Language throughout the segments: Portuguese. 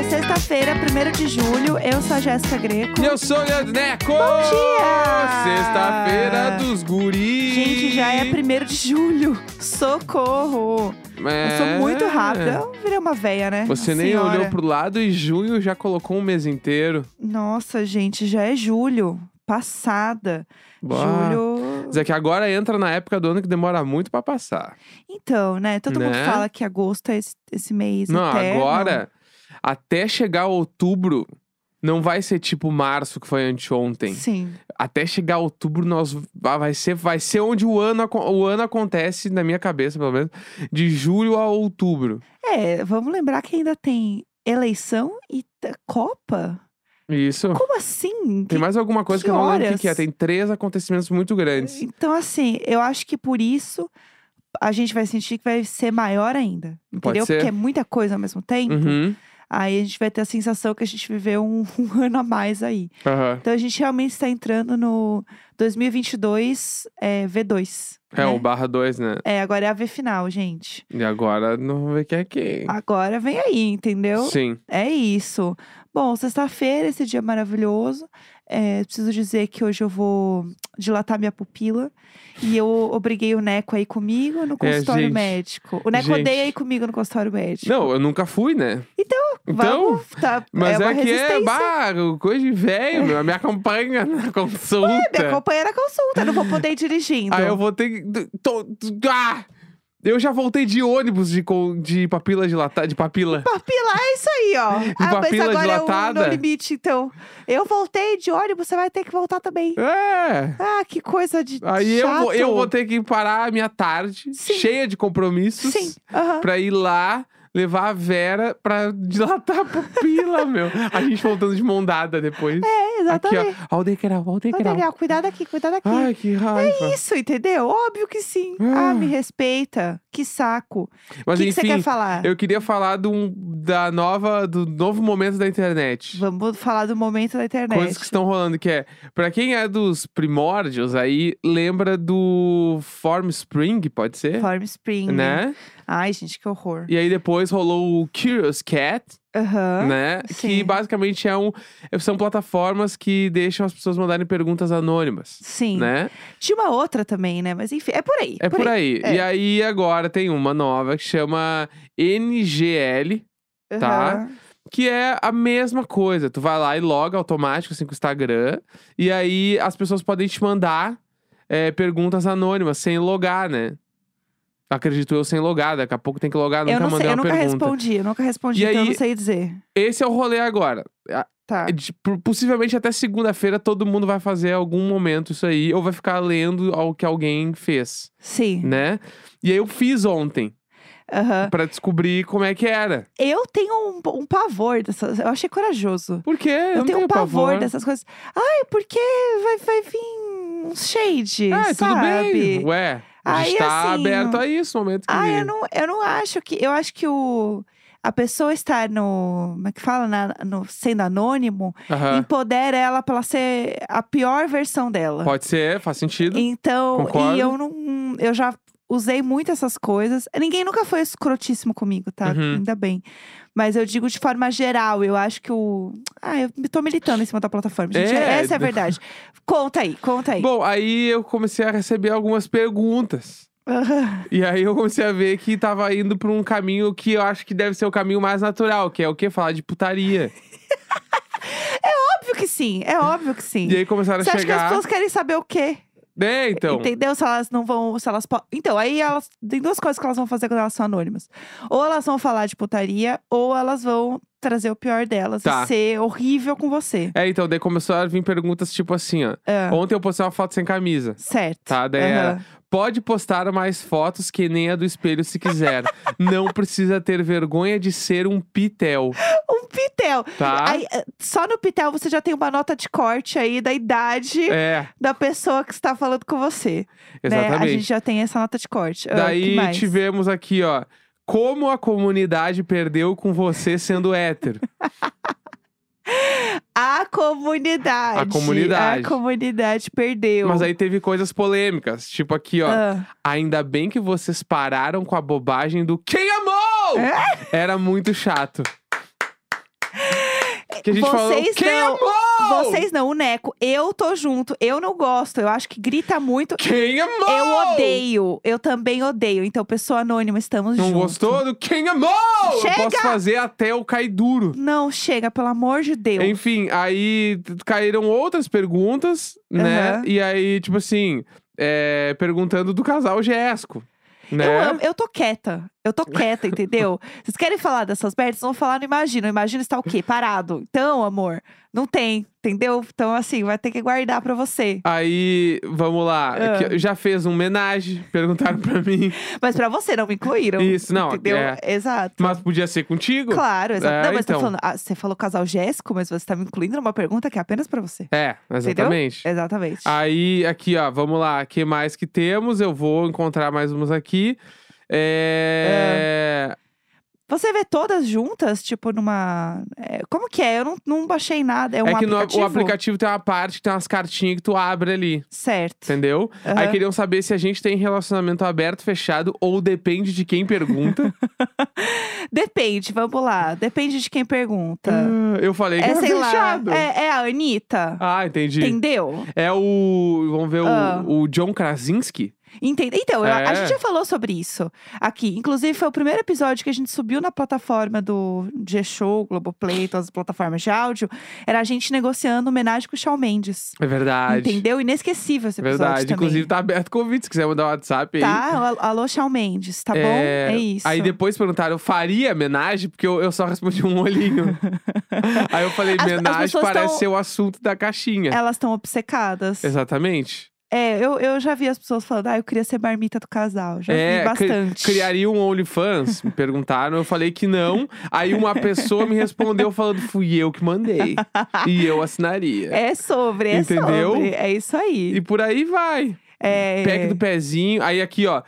é sexta-feira, 1 de julho. Eu sou a Jéssica Greco. E eu sou o Leandro Neco! Bom dia! Sexta-feira dos guris! Gente, já é 1 de julho. Socorro! Eu sou muito rápida. Eu virei uma véia, né? É. Você nem senhora. olhou pro lado e junho já colocou um mês inteiro. Nossa, gente, já é julho. Passada. Bah. Julho. Dizer que agora entra na época do ano que demora muito pra passar. Então, né? Todo mundo Né? fala que agosto é esse, esse mês Não, eterno. agora, até chegar outubro, não vai ser tipo março, que foi anteontem. Sim. Até chegar outubro, nós ah, vai ser, vai ser onde o ano, o ano acontece, na minha cabeça, pelo menos, de julho a outubro. É, vamos lembrar que ainda tem eleição e Copa? Isso. Como assim? Tem mais alguma coisa que, que eu não lembro o que é. Tem três acontecimentos muito grandes. Então, assim, eu acho que por isso a gente vai sentir que vai ser maior ainda. Entendeu? Porque é muita coisa ao mesmo tempo. Uhum. Aí a gente vai ter a sensação que a gente viveu um, um ano a mais aí. aham. Então a gente realmente está entrando no 2022 é, V2. É, né? o barra 2, né? É, agora é a V final, gente. E agora não vamos ver quem é quem. Agora vem aí, entendeu? Sim. É isso. Bom, sexta-feira, esse dia maravilhoso. É, preciso dizer que hoje eu vou dilatar minha pupila. E eu obriguei o Neco aí comigo no consultório É, gente, médico. O Neco gente. odeia ir comigo no consultório médico. Não, eu nunca fui, né? Então, Então, vamos, tá, Mas é é, uma que é, bah, coisa de velho. Me acompanha na consulta. Me acompanha na consulta, eu não vou poder ir dirigindo. Aí eu vou ter que. tô- ah! Eu já voltei de ônibus de, de papila dilatada, de papila. Papila, é isso aí, ó. ah, mas agora dilatada? é o no limite, então. Eu voltei de ônibus, você vai ter que voltar também. É. Ah, que coisa de Aí eu vou, eu chato. vou ter que parar a minha tarde, Sim. cheia de compromissos, Sim, aham. pra ir lá levar a Vera pra dilatar a pupila, meu. A gente voltando de mão dada depois. É, exatamente. Aqui, ó. Ó o degrau, ó o degrau. Cuidado aqui, cuidado aqui. Ai, que raiva. Isso, entendeu? Óbvio que sim. Ah. Ah, me respeita. Que saco. O Mas que, que você enfim, quer falar? eu queria falar um- da nova, do novo momento da internet. Vamos falar do momento da internet. Coisas que estão rolando, que é, pra quem é dos primórdios aí, lembra do Form Spring, pode ser? Form Spring. Né? Ai, gente, que horror. E aí depois rolou o Curious Cat, Aham. né? Que sim. basicamente é um, são plataformas que deixam as pessoas mandarem perguntas anônimas, Sim. né? Tinha uma outra também, né? Mas enfim, é por aí. É por aí. É. E aí agora tem uma nova que chama NGL, tá? Aham. que é a mesma coisa. Tu vai lá e loga automático assim com o Instagram, e aí as pessoas podem te mandar é, perguntas anônimas sem logar, né? Acredito eu sem logar, daqui a pouco tem que logar, nunca Eu não mandei sei, eu uma nunca pergunta. respondi, eu nunca respondi, E então eu aí- não sei dizer. Esse é o rolê agora. A- Tá. é de- por- possivelmente até segunda-feira todo mundo vai fazer algum momento isso aí, ou vai ficar lendo ao que alguém fez, Sim. né? E aí eu fiz ontem, Aham. pra descobrir como é que era. Eu tenho um, um pavor dessas. Eu achei corajoso. Por quê? Eu, tenho um pavor, dessas coisas. Ai, porque vai, vai vir um shade, Ah, tudo sabe? bem. Ué, Aí, tá assim, aberto a isso, no momento que... Ah, eu não, eu não acho que. Eu acho que o. A pessoa estar no. Como é que fala? Na- no, sendo anônimo, Aham. empodera ela pra ela ser a pior versão dela. Pode ser, faz sentido. Então, Concordo. e eu não. Eu já usei muito essas coisas. Ninguém nunca foi escrotíssimo comigo, tá? Uhum. Ainda bem. Mas eu digo de forma geral, eu acho que o. Ah, eu tô militando em cima da plataforma. Gente, É. essa é a verdade. conta aí, conta aí. Bom, aí eu comecei a receber algumas perguntas. Aham. E aí eu comecei a ver que tava indo pra um caminho que eu acho que deve ser o caminho mais natural, que é o quê? Falar de putaria. óbvio que sim, é óbvio que sim. E aí começaram Você a acha que as chegar. pessoas querem saber o quê? É, então. Entendeu? Se elas não vão. Se elas po- Então, aí elas. Tem duas coisas que elas vão fazer quando elas são anônimas. Ou elas vão falar de putaria, ou elas vão trazer o pior delas Tá. e ser horrível com você. É, então, daí começou a vir perguntas tipo assim, ó. Ah, Ontem eu postei uma foto sem camisa. certo. Tá, daí Aham. era, Pode postar mais fotos que nem a do espelho se quiser. Não precisa ter vergonha de ser um pitel, Um pitel. tá? Aí, eh, só no pitel você já tem uma nota de corte aí da idade É, da pessoa que está falando com você. Né? A exatamente. gente já tem essa nota de corte. Ah, Daí tivemos aqui, ó. Como a comunidade perdeu com você sendo hétero. A comunidade. A comunidade. A comunidade perdeu. Mas aí teve coisas polêmicas. Tipo aqui, ó. Ah, Ainda bem que vocês pararam com a bobagem do quem amou! É? Era muito chato. Que a gente falou. vocês Quem não-? Vocês não, o Neco. Eu tô junto. Eu não gosto. Eu acho que grita muito. Quem amou? Eu odeio. Eu também odeio. Então, pessoa anônima, estamos Não juntos. gostou do Quem amou? Eu Chega! posso fazer até o cair duro. Não, chega, pelo amor de Deus. Enfim, aí caíram outras perguntas, né? Aham. E aí, tipo assim, é, perguntando do casal Jéssico. Né? Eu amo, eu tô quieta. Eu tô quieta, entendeu? Vocês querem falar dessas merdas? Vão falar no Imagina. O Imagina está o quê? Parado. Então, amor, não tem, entendeu? Então, assim, vai ter que guardar pra você. Aí, vamos lá. Ah. Já fez um homenagem, perguntaram pra mim. Mas pra você, não me incluíram. Isso, não, Entendeu? é. Exato. Mas podia ser contigo? Claro, exato. É, não, mas então. tô falando, ah, você falou casal Jéssico, mas você tá me incluindo numa pergunta que é apenas pra você. É, exatamente. Exatamente. Aí, aqui, ó, vamos lá. O que mais que temos? Eu vou encontrar mais umas aqui. É... Você vê todas juntas, tipo, numa. é, como que é? Eu não, não baixei nada. É um É que no- aplicativo? o aplicativo tem uma parte que tem umas cartinhas que tu abre ali. Certo. Entendeu? Aí Aham. queriam saber se a gente tem relacionamento aberto, fechado ou depende de quem pergunta. Depende, vamos lá. Depende de quem pergunta. Ah, eu falei que é, era sei fechado. lá. É, é a Anitta. Ah, entendi. Entendeu? É o. Vamos ver, o- Ah. o, John Krasinski. Entende? Então, eu- a É. gente já falou sobre isso aqui. Inclusive, foi o primeiro episódio que a gente subiu na plataforma do G-Show, Globoplay, todas as plataformas de áudio. Era a gente negociando homenagem com o Shawn Mendes. É verdade. Entendeu? Inesquecível esse episódio Verdade. também. Inclusive, tá aberto o convite. Se quiser mandar um WhatsApp aí. Tá? Al- Alô, Shawn Mendes, tá bom? É isso. Aí depois perguntaram, eu faria homenagem? Porque eu, eu só respondi um olhinho. aí eu falei, homenagem parece tão- ser o assunto da caixinha. Elas estão obcecadas. Exatamente. É, eu, eu já vi as pessoas falando, ah, eu queria ser marmita do casal. Já É, vi cri- bastante. Criaria um OnlyFans? Me perguntaram, eu falei que não. Aí uma pessoa me respondeu falando, fui eu que mandei. e eu assinaria. É sobre, é Entendeu? sobre. É isso aí. E por aí vai. É... Pack do pezinho. Aí aqui, ó.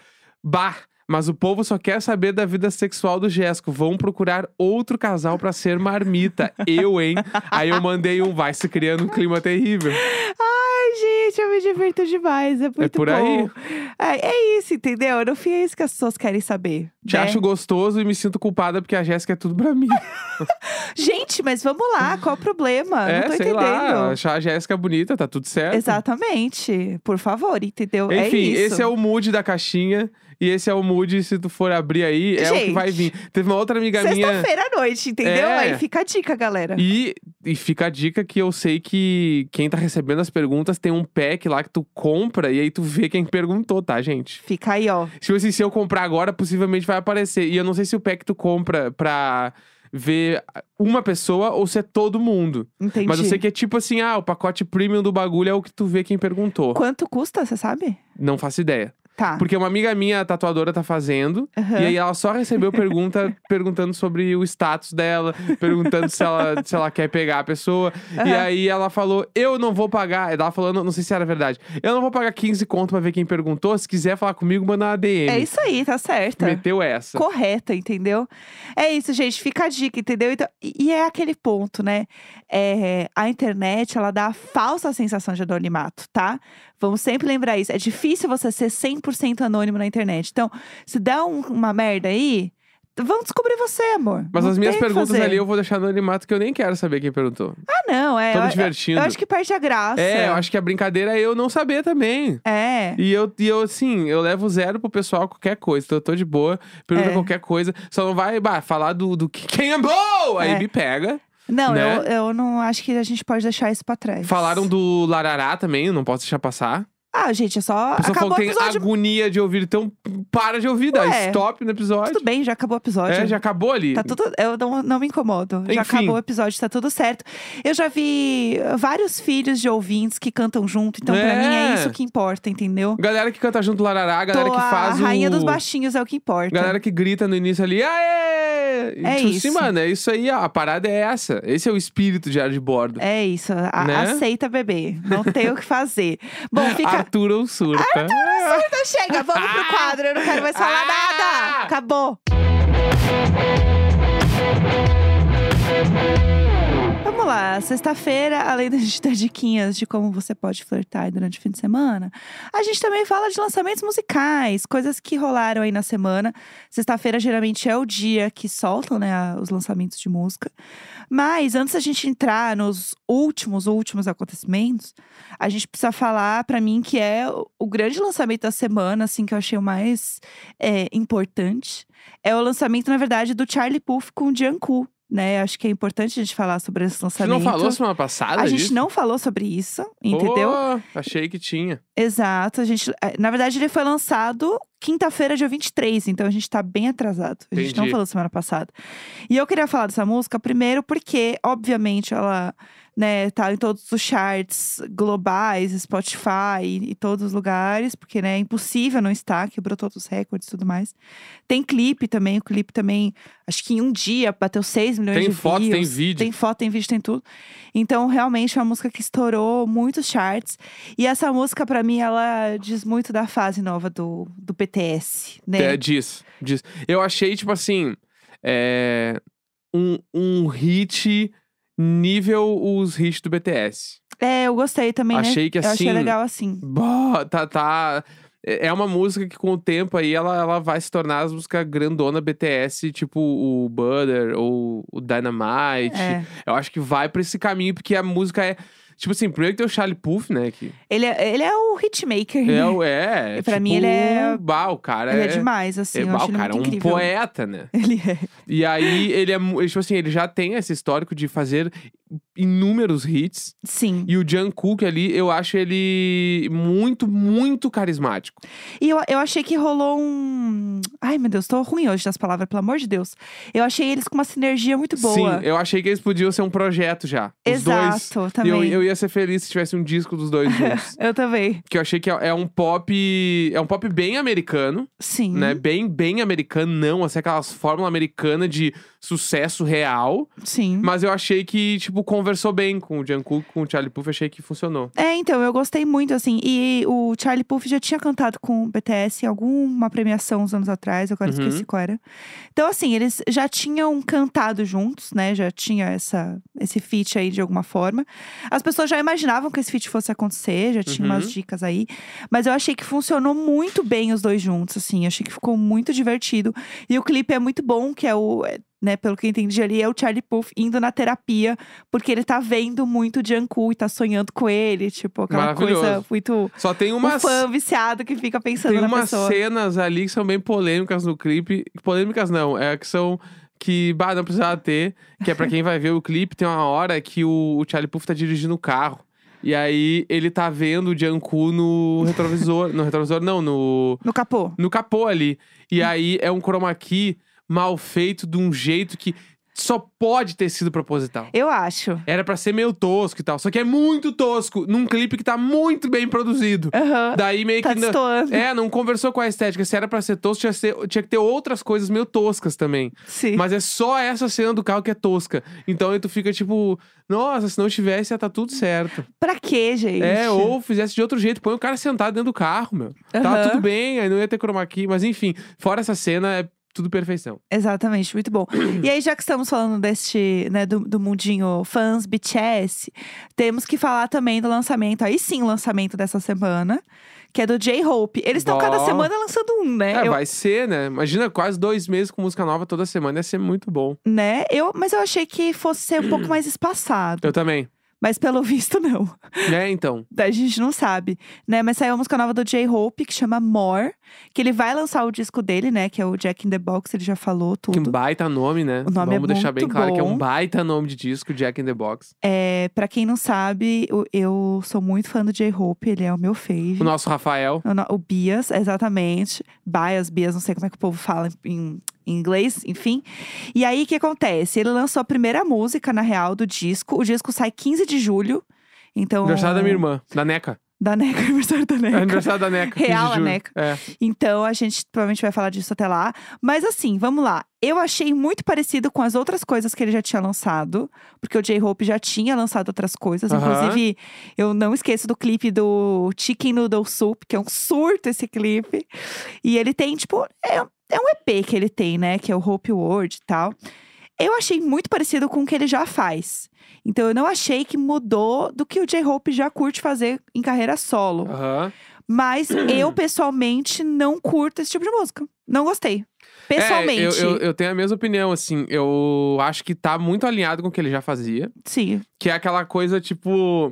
Bah, mas o povo só quer saber da vida sexual do Jéssico. Vão procurar outro casal pra ser marmita. Eu, hein? Aí eu mandei um, vai se criando um clima terrível. Ai, gente, eu me divirto demais. É muito por bom. aí. É, é isso, entendeu? No fim, é isso que as pessoas querem saber. Te né? acho gostoso e me sinto culpada porque a Jéssica é tudo pra mim. Gente, mas vamos lá, qual o problema? é, Não tô sei entendendo. lá. Achar a Jéssica bonita, tá tudo certo. Exatamente. Por favor, entendeu? é Enfim, isso. esse é o mood da caixinha. E esse é o mood, se tu for abrir aí, é o que Gente, vai vir. Teve uma outra amiga minha. Sexta-feira à noite, entendeu? É. Aí fica a dica, galera. E, e fica a dica que eu sei que quem tá recebendo as perguntas tem um pack lá que tu compra e aí tu vê quem perguntou, tá, gente? Fica aí, ó. Tipo assim, se eu comprar agora, possivelmente vai aparecer. E eu não sei se o pack tu compra pra ver uma pessoa ou se é todo mundo. Entendi. Mas eu sei que é tipo assim, ah, o pacote premium do bagulho é o que tu vê quem perguntou. Quanto custa, você sabe? Não faço ideia. Tá. Porque uma amiga minha, tatuadora, tá fazendo. Aham. E aí ela só recebeu pergunta perguntando sobre o status dela, perguntando se ela, se ela quer pegar a pessoa. E Aham. aí ela falou: Eu não vou pagar. Ela falou, não, sei se era verdade. Eu não vou pagar 15 conto pra ver quem perguntou. Se quiser falar comigo, manda uma DM. É isso aí, tá certa. Meteu essa. correta, entendeu? É isso, gente. Fica a dica, entendeu? Então, e e é aquele ponto, né? É, a internet, ela dá a falsa sensação de anonimato, tá? Vamos sempre lembrar isso. É difícil você ser 100% anônimo na internet. Então, se dá um- uma merda aí, vamos descobrir você, amor. Mas Não as minhas tem o que perguntas fazer. ali eu vou deixar no animato que eu nem quero saber quem perguntou. Ah, não. É, Tô me eu- divertindo. Eu, acho que perde a graça. É, eu acho que a brincadeira é eu não saber também. É. E eu, e eu, assim, eu levo zero pro pessoal qualquer coisa. Então eu tô de boa, pergunta É. qualquer coisa. Só não vai bah, falar do, do que- quem é bom! Aí É. me pega. Não, né? eu, eu não acho que a gente pode deixar isso pra trás. Falaram do Larará também, não posso deixar passar. Ah, gente, é só. A pessoa Acabou falou que tem episódio. agonia de ouvir, então para de ouvir, dá Ué, stop no episódio. Tudo bem, já acabou o episódio. É, já acabou ali. Tá tudo. Eu não, não me incomodo. Já Enfim. acabou o episódio, tá tudo certo. Eu já vi vários filhos de ouvintes que cantam junto, então pra É. mim é isso que importa, entendeu? Galera que canta junto Larará, galera Tô que faz a rainha o... dos baixinhos é o que importa. Galera que grita no início ali, aê! E, É tipo isso. assim, mano, é isso aí, ó, a parada é essa. Esse é o espírito de ar de bordo. É isso, a- Né? aceita bebê. Não tem o que fazer. Bom, fica. Arthur ou surta. Então chega, vamos pro quadro, eu não quero mais falar Ah! nada. Acabou. Vamos lá, sexta-feira, além da gente dar diquinhas de como você pode flertar durante o fim de semana, a gente também fala de lançamentos musicais, coisas que rolaram aí na semana. Sexta-feira geralmente é o dia que soltam, né, os lançamentos de música. Mas antes da gente entrar nos últimos, últimos acontecimentos, a gente precisa falar para mim que é o grande lançamento da semana, assim, que eu achei o mais é, importante. É o lançamento, na verdade, do Charlie Puth com o Jungkook né? Acho que é importante a gente falar sobre esse Você lançamento. não falou semana passada A gente disso? não falou sobre isso, entendeu? Pô, achei que tinha. Exato. A gente, eh, na verdade, ele foi lançado quinta-feira, dia 23, então a gente tá bem atrasado. A gente não Entendi. falou semana passada. E eu queria falar dessa música primeiro porque, obviamente, ela né, tá em todos os charts globais, Spotify e, todos os lugares, porque né, é impossível não estar, quebrou todos os recordes e tudo mais. Tem clipe também, o clipe também, acho que em um dia bateu 6 milhões Tem de foto, tem views. vídeo. Tem foto, tem vídeo, tem tudo. Então, realmente, é uma música que estourou muitos charts. E essa música, pra mim, ela diz muito da fase nova do, do BTS, né? É, diz, diz. Eu achei, tipo assim, é, um, um hit nível os hits do BTS. É, eu gostei também, né? Achei que Eu achei assim- legal assim. Bah, tá, tá. É é uma música que com o tempo aí ela, ela vai se tornar as músicas grandona BTS, tipo o Butter ou o Dynamite. É. Eu acho que vai pra esse caminho, porque a música é. Tipo assim, primeiro que tem o Charlie Puth, né? Que Ele, é, ele é o hitmaker, é, né? é, E pra tipo, mim ele é- Bah, o cara Ele é é. demais, assim. é, eu bah, acho o cara é um incrível. poeta, né? Ele é. E aí ele é. Tipo assim, ele já tem esse histórico de fazer inúmeros hits. Sim. E o Jungkook ali, eu acho ele muito, muito carismático. E eu, eu achei que rolou um. Ai, meu Deus, tô ruim hoje das palavras, pelo amor de Deus. Eu achei eles com uma sinergia muito boa. Sim, eu achei que eles podiam ser um projeto já. Os dois. Exato, E também. eu, eu ia ser feliz se tivesse um disco dos dois juntos. Eu também. que eu achei que é, é um pop. É um pop bem americano, Sim. né? Bem, bem americano, não. Assim, aquelas fórmulas americanas de sucesso real. Sim. Mas eu achei que, tipo, conversou bem com o Jungkook, com o Charlie Puth. Achei que funcionou. É, então, eu gostei muito, assim. E o Charlie Puth já tinha cantado com o BTS em alguma premiação uns anos atrás, agora Uhum. esqueci qual era. Então, assim, eles já tinham cantado juntos, né? Já tinha essa, esse feat aí de alguma forma. As pessoas já imaginavam que esse feat fosse acontecer, já tinha Uhum. umas dicas aí. Mas eu achei que funcionou muito bem os dois juntos, assim. Achei que ficou muito divertido. E o clipe é muito bom, que é o. Né, pelo que eu entendi ali, é o Charlie Puth indo na terapia, porque ele tá vendo muito o Jungkook e tá sonhando com ele, tipo, aquela coisa muito. Só tem Um umas. fã viciado que fica pensando Tem na umas pessoa. cenas ali que são bem polêmicas no clipe. Polêmicas não, é que são. Que, bah, não precisava ter. Que é pra quem vai ver o clipe, tem uma hora que o, o Charlie Puth tá dirigindo o carro. E aí ele tá vendo o Jungkook no retrovisor. no retrovisor, não, no, No capô. no capô ali. E aí é um chroma key mal feito de um jeito que só pode ter sido proposital. Eu acho. Era pra ser meio tosco e tal. Só que é muito tosco num clipe que tá muito bem produzido. Aham. Daí meio Tá que. destoando. é, não conversou com a estética. Se era pra ser tosco, tinha, que ser- tinha que ter outras coisas meio toscas também. Sim. Mas é só essa cena do carro que é tosca. Então aí tu fica tipo, nossa, se não tivesse, ia tá tudo certo. Pra quê, gente? É, ou fizesse de outro jeito. Põe o cara sentado dentro do carro, meu. Tá Aham. tudo bem, aí não ia ter chroma key. Mas enfim, fora essa cena, é tudo perfeição. Exatamente, muito bom. e aí, já que estamos falando deste, né, do, do mundinho fãs BTS, temos que falar também do lançamento, aí sim, o lançamento dessa semana, que é do J-Hope. Eles estão cada semana lançando um, né? É, eu, vai ser, né? Imagina quase dois meses com música nova toda semana, ia ser muito bom. né? Eu, mas eu achei que fosse ser um pouco mais espaçado. Eu também. Mas pelo visto, não. É, então. A gente não sabe, né? Mas saiu uma música nova do J-Hope, que chama More. Que ele vai lançar o disco dele, né? Que é o Jack in the Box, ele já falou Que um tudo. baita nome, né? O nome é Vamos deixar bem muito claro que é bom. um baita nome de disco, Jack in the Box. É, pra quem não sabe, eu sou muito fã do J-Hope, ele é o meu fave. O nosso Rafael. O, no- o Bias, exatamente. Bias, Bias, não sei como é que o povo fala em, em inglês, enfim. E aí, o que acontece? Ele lançou a primeira música, na real, do disco. O disco sai 15 de julho. Então. Aniversário da minha irmã, da Neca. Da NECA, aniversário da É NECA. aniversário da Neca. 15 de Real a. Neca. É. Então a gente provavelmente vai falar disso até lá. Mas assim, vamos lá. Eu achei muito parecido com as outras coisas que ele já tinha lançado, porque o J-Hope já tinha lançado outras coisas. Aham. Inclusive, eu não esqueço do clipe do Chicken Noodle Soup, que é um surto esse clipe. E ele tem, tipo, é, é um EP que ele tem, né? Que é o Hope World e tal. Eu achei muito parecido com o que ele já faz. Então eu não achei que mudou do que o J-Hope já curte fazer em carreira solo. Aham. Mas eu, pessoalmente, não curto esse tipo de música. Não gostei. Pessoalmente. É, eu, eu, eu tenho a mesma opinião, assim. Eu acho que tá muito alinhado com o que ele já fazia. Sim. Que é aquela coisa, tipo.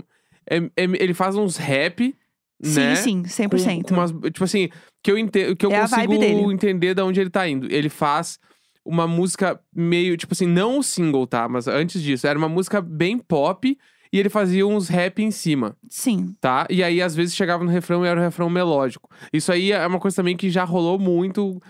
é- é- ele faz uns rap, né? Sim, sim, 100%. Com, com umas, tipo assim, que eu, ente, que eu É consigo entender de onde ele tá indo. Ele faz uma música meio, tipo assim, não o single, tá? Mas antes disso, era uma música bem pop e ele fazia uns rap em cima, Sim. tá? E aí, às vezes, chegava no refrão e era um refrão melódico. Isso aí é uma coisa também que já rolou muito.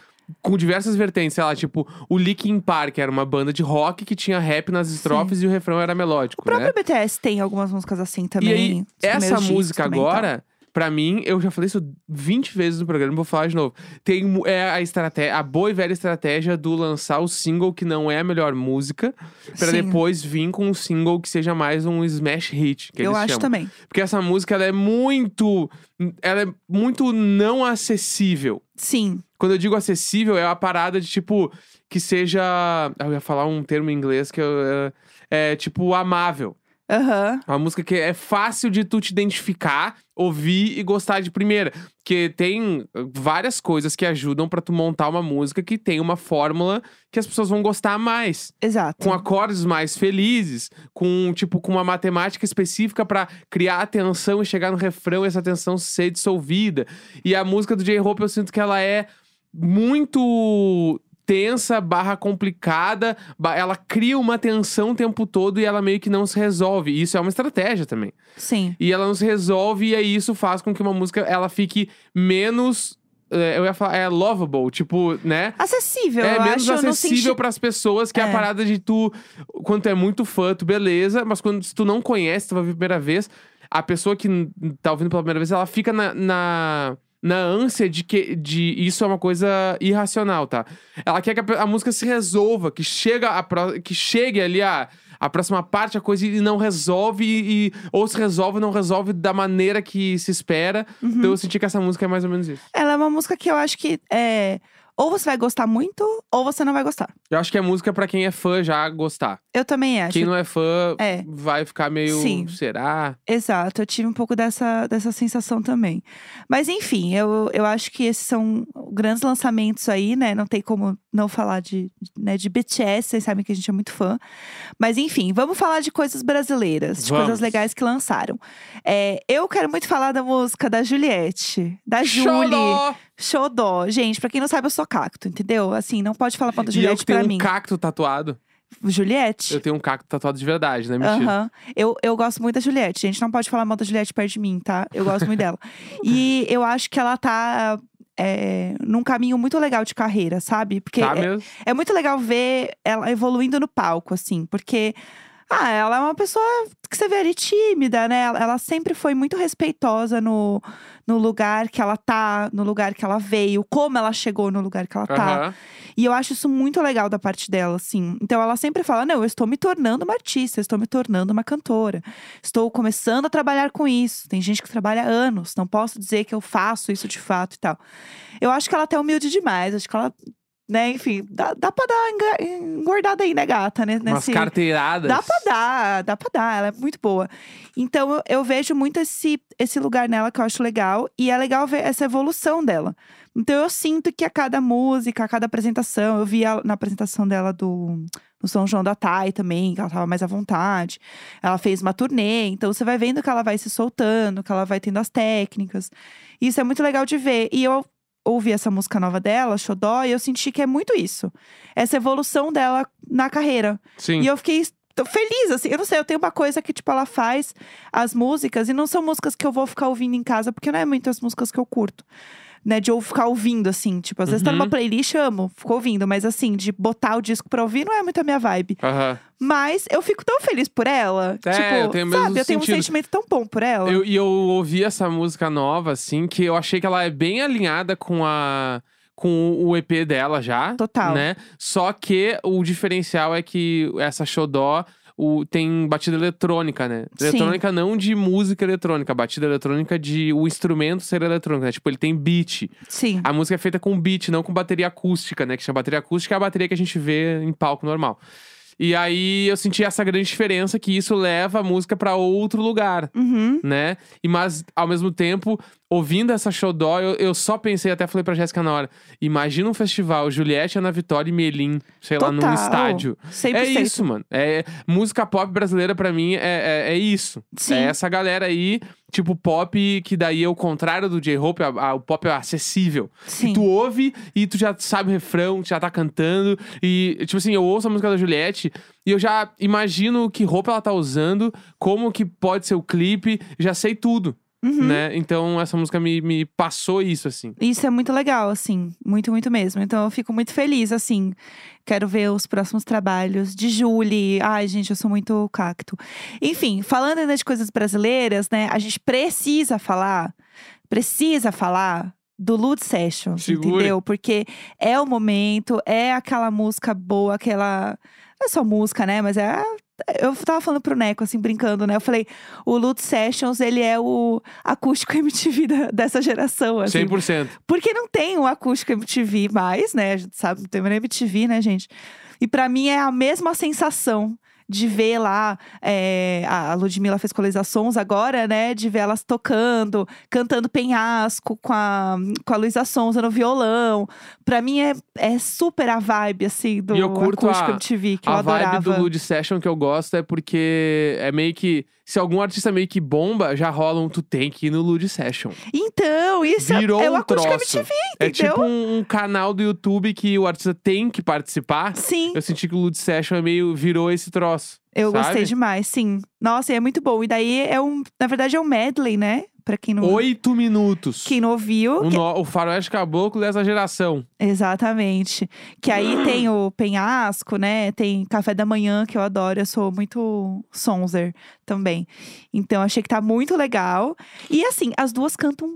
Com diversas vertentes, sei lá, tipo, o Linkin Park era uma banda de rock que tinha rap nas estrofes e o refrão era melódico, O próprio né? BTS tem algumas músicas assim também. E aí, essa música também, então. Pra mim, eu já falei isso 20 vezes no programa, vou falar de novo. Tem é a estratégia, a boa e velha estratégia do lançar o single que não é a melhor música, pra Sim. depois vir com um single que seja mais um smash hit, que Eu acho chamam. também. Porque essa música ela é muito ela é muito não acessível. Sim. Quando eu digo acessível, é uma parada de tipo que seja, ah, eu ia falar um termo em inglês que eu, é, é tipo amável. Aham. Uma música que é fácil de tu te identificar, ouvir e gostar de primeira. Porque tem uh, várias coisas que ajudam pra tu montar uma música que tem uma fórmula que as pessoas vão gostar mais. Exato. Com acordes mais felizes, com tipo com uma matemática específica pra criar atenção e chegar no refrão e essa atenção ser dissolvida. E a música do J-Hope eu sinto que ela é muito tensa, barra complicada, ela cria uma tensão o tempo todo e ela meio que não se resolve. Isso é uma estratégia também. Sim. E ela não se resolve e aí isso faz com que uma música ela fique menos é, eu ia falar, é lovable, tipo, né? Acessível, é menos acho, acessível sentido... pras pessoas, que é. a É. parada de tu, quando tu é muito fã, tu beleza, mas quando se tu não conhece, tu vai ver a primeira vez, a pessoa que tá ouvindo pela primeira vez, ela fica na, na, na ânsia de que de isso é uma coisa irracional, tá? Ela quer que a, a música se resolva, que chega a, que chegue ali a a próxima parte, a coisa e não resolve, e, e- ou se resolve, não resolve da maneira que se espera. Uhum. Então eu senti que essa música é mais ou menos isso. Ela é uma música que eu acho que é... Ou você vai gostar muito, ou você não vai gostar. Eu acho que é música pra quem é fã já gostar. Eu também acho. Quem não é fã É. vai ficar meio. Sim. Será? Exato, eu tive um pouco dessa, dessa sensação também. Mas enfim, eu, eu acho que esses são grandes lançamentos aí, né? Não tem como não falar de, né, de BTS, vocês sabem que a gente é muito fã. Mas enfim, vamos falar de coisas brasileiras, de Vamos. coisas legais que lançaram. É, eu quero muito falar da música da Juliette, da Julie. Xodó. Gente, pra quem não sabe, eu sou cacto, entendeu? Assim, não pode falar ponta E eu Juliette tenho um cacto tatuado. Juliette? Eu tenho um cacto tatuado de verdade, né? Mentira. Aham. Eu, eu gosto muito da Juliette. Gente, não pode falar mal da Juliette perto de mim, tá? Eu gosto muito dela. E eu acho que ela tá é, num caminho muito legal de carreira, sabe? Porque Tá é, mesmo? é muito legal ver ela evoluindo no palco, assim. Porque, ah, ela é uma pessoa que você vê ali tímida, né? Ela, sempre foi muito respeitosa no, no lugar que ela tá, no lugar que ela veio, como ela chegou no lugar que ela tá. Aham. E eu acho isso muito legal da parte dela, assim. Então ela sempre fala: não, eu estou me tornando uma artista, eu estou me tornando uma cantora. Estou começando a trabalhar com isso. Tem gente que trabalha anos, não posso dizer que eu faço isso de fato e tal. Eu acho que ela tá humilde demais, acho que ela. Né, enfim, dá, dá pra dar engordada aí, né, gata? Né, Umas nesse- carteiradas. Dá pra dar, dá pra dar, ela é muito boa. Então eu, eu vejo muito esse, esse lugar nela que eu acho legal, e é legal ver essa evolução dela. Então eu sinto que a cada música, a cada apresentação, eu vi ela na apresentação dela do no São João da Thay também, que ela tava mais à vontade. Ela fez uma turnê, então você vai vendo que ela vai se soltando, que ela vai tendo as técnicas. Isso é muito legal de ver. E eu ouvi essa música nova dela, Xodó, e eu senti que é muito isso. Essa evolução dela na carreira. Sim. E eu fiquei feliz, assim. Eu não sei, eu tenho uma coisa que, tipo, ela faz as músicas, e não são músicas que eu vou ficar ouvindo em casa, porque não é muito as músicas que eu curto. Né, de eu ficar ouvindo, assim. Tipo, às vezes tá Uhum. numa playlist, amo, fico ouvindo. Mas assim, de botar o disco pra ouvir não é muito a minha vibe. Aham. Mas eu fico tão feliz por ela. É, tipo, eu tenho sabe? Eu tenho um sentido. sentimento tão bom por ela. Eu- E eu, ouvi essa música nova, assim, que eu achei que ela é bem alinhada com a. Com o EP dela já. Total. Né? Só que o diferencial é que essa Xodó o, tem batida eletrônica, né? Sim. Eletrônica não de música eletrônica, batida eletrônica de o instrumento ser eletrônico, né? Tipo, ele tem beat. Sim. A música é feita com beat, não com bateria acústica, né? Que chama bateria acústica é a bateria que a gente vê em palco normal. E aí eu senti essa grande diferença que isso leva a música pra outro lugar, Uhum. né? E mas ao mesmo tempo, ouvindo essa xodó, eu, eu só pensei, até falei pra Jéssica na hora, imagina um festival, Juliette, Ana Vitória e Melim, sei lá, num Total. estádio. 100%. É isso, mano. É, música pop brasileira pra mim é, é, é isso. Sim. É essa galera aí, tipo pop, que daí é o contrário do J-Hope, o pop é acessível. Sim. Tu ouve e tu já sabe o refrão, tu já tá cantando. E, tipo assim, eu ouço a música da Juliette e eu já imagino que roupa ela tá usando, como que pode ser o clipe, já sei tudo, Uhum. né? Então essa música me, me passou isso, assim. Isso é muito legal, assim. Muito, muito mesmo. Então eu fico muito feliz, assim. Quero ver os próximos trabalhos de Julie. Ai, gente, eu sou muito cacto. Enfim, falando ainda de coisas brasileiras, né? A gente precisa falar, precisa falar do Lud Sessions, Segure. entendeu? Porque é o momento, é aquela música boa, aquela. Não é só música, né? Mas é. Eu tava falando pro Neco, assim, brincando, né? Eu falei, o Lud Sessions, ele é o acústico MTV da- dessa geração, assim. 100%. Porque não tem um acústico MTV mais, né? A gente sabe, não tem mais MTV, né, gente? E pra mim é a mesma sensação de ver lá. é, a Ludmilla fez Sons agora, né? De ver elas tocando, cantando penhasco com a, com a Luísa Sonza no violão. Pra mim é, é super a vibe, assim, do E eu curto acústico a- MTV, que eu a vibe adorava. do Lud Session que eu gosto é porque é meio que. Se algum artista meio que bomba, já rola um tu tem que ir no Lud Session. Então, isso é- Virou é o um acústico troço. MTV, É entendeu? tipo um, um canal do YouTube que o artista tem que participar. Sim. Eu senti que o Lud Session é meio, virou esse troço. Eu sabe? gostei demais, sim. Nossa, e é muito bom. E daí é um. Na verdade, é um medley, né? Pra quem não, Oito minutos. quem não ouviu. O, que- no- o faroeste caboclo dessa geração. Exatamente. Que aí tem o penhasco, né? Tem café da manhã, que eu adoro. Eu sou muito sonzer também. Então, achei que tá muito legal. E assim, as duas cantam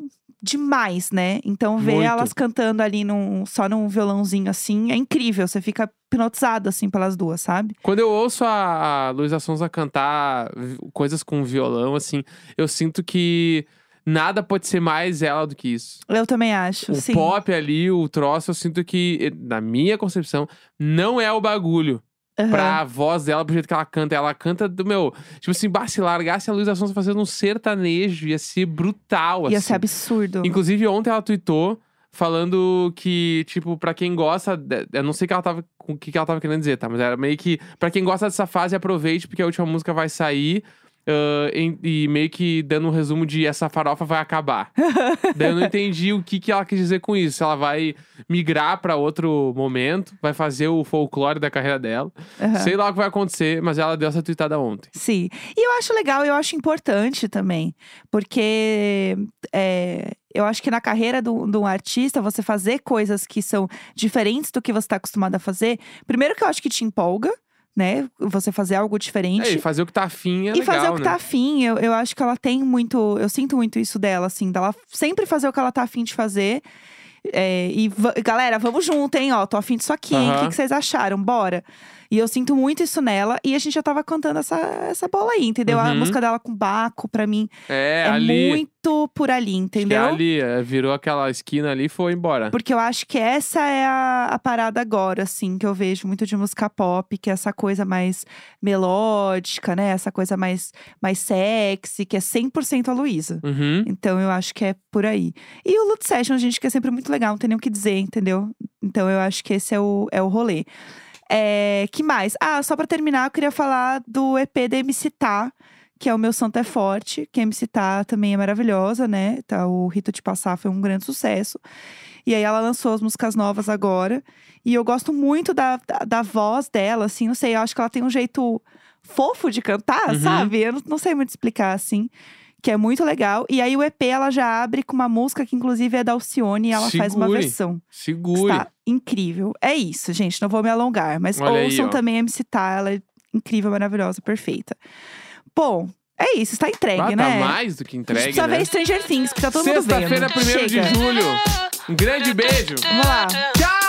demais, né? Então, ver Muito. elas cantando ali num, só num violãozinho assim é incrível. Você fica hipnotizado, assim, pelas duas, sabe? Quando eu ouço a, a Luísa Sonza cantar coisas com violão, assim, eu sinto que nada pode ser mais ela do que isso. Eu também acho. O sim. pop ali, o troço, eu sinto que, na minha concepção, não é o bagulho. Aham. Pra voz dela, pro jeito que ela canta. Ela canta do meu. Tipo assim, bah, se largasse a Luísa Sonza fazendo um sertanejo, ia ser brutal, Ia assim. ser absurdo. Inclusive, ontem ela tweetou falando que, tipo, pra quem gosta. Eu não sei o que ela tava, o que que ela tava querendo dizer, tá? Mas era meio que. Pra quem gosta dessa fase, aproveite, porque a última música vai sair. ah, em- e meio que dando um resumo de essa farofa vai acabar. Daí eu não entendi o que, que ela quis dizer com isso. Se ela vai migrar pra outro momento, vai fazer o folclore da carreira dela. Aham. Sei lá o que vai acontecer, mas ela deu essa tweetada ontem. Sim. E eu acho legal, eu acho importante também. Porque é, eu acho que na carreira do- de um artista, você fazer coisas que são diferentes do que você está acostumado a fazer. Primeiro que eu acho que te empolga, né? Você fazer algo diferente. É, e fazer o que tá afim é e legal, fazer o que né? tá afim, eu, eu acho que ela tem muito. Eu sinto muito isso dela, assim, dela sempre fazer o que ela tá afim de fazer. É, e galera, vamos junto, hein? Ó, tô afim disso aqui, hein? O que, que vocês acharam? Bora. E eu sinto muito isso nela. E a gente já tava cantando essa, essa bola aí, entendeu? A Uhum. música dela com Baco, pra mim, É, é, ali. muito por ali, que entendeu? ali, é, virou aquela esquina ali e foi embora. Porque eu acho que essa é a, a parada agora, assim, que eu vejo muito de música pop, que é essa coisa mais melódica, né? Essa coisa mais, mais sexy, que é 100% a Luísa. Uhum. Então eu acho que é por aí. E o Loot Session, gente, que é sempre muito legal, não tem nem o que dizer, entendeu? Então eu acho que esse é o, é o rolê. É, que mais? Ah, só pra terminar, eu queria falar do EP da MC Tá, que é o Meu Santo é Forte, que a MC Tá também é maravilhosa, né? Tá, o Rito de Passar foi um grande sucesso. E aí ela lançou as músicas novas agora. E eu gosto muito da, da, da voz dela, assim, não sei, eu acho que ela tem um jeito fofo de cantar, Uhum. sabe? Eu não, não sei muito explicar, assim. Que é muito legal. E aí o EP ela já abre com uma música que, inclusive, é da Alcione e ela faz uma Segure. versão. Segure. Está incrível. É isso, gente. Não vou me alongar. Mas Olha aí, ouçam ó. também a MC Tá. Ela é incrível, maravilhosa, perfeita. Bom, é isso. Está entregue, Ah, tá né? mais do que entregue, precisa né? ver Stranger Things, que tá todo mundo vendo. Sexta-feira, 1 de julho. Um grande beijo. Vamos lá. Tchau!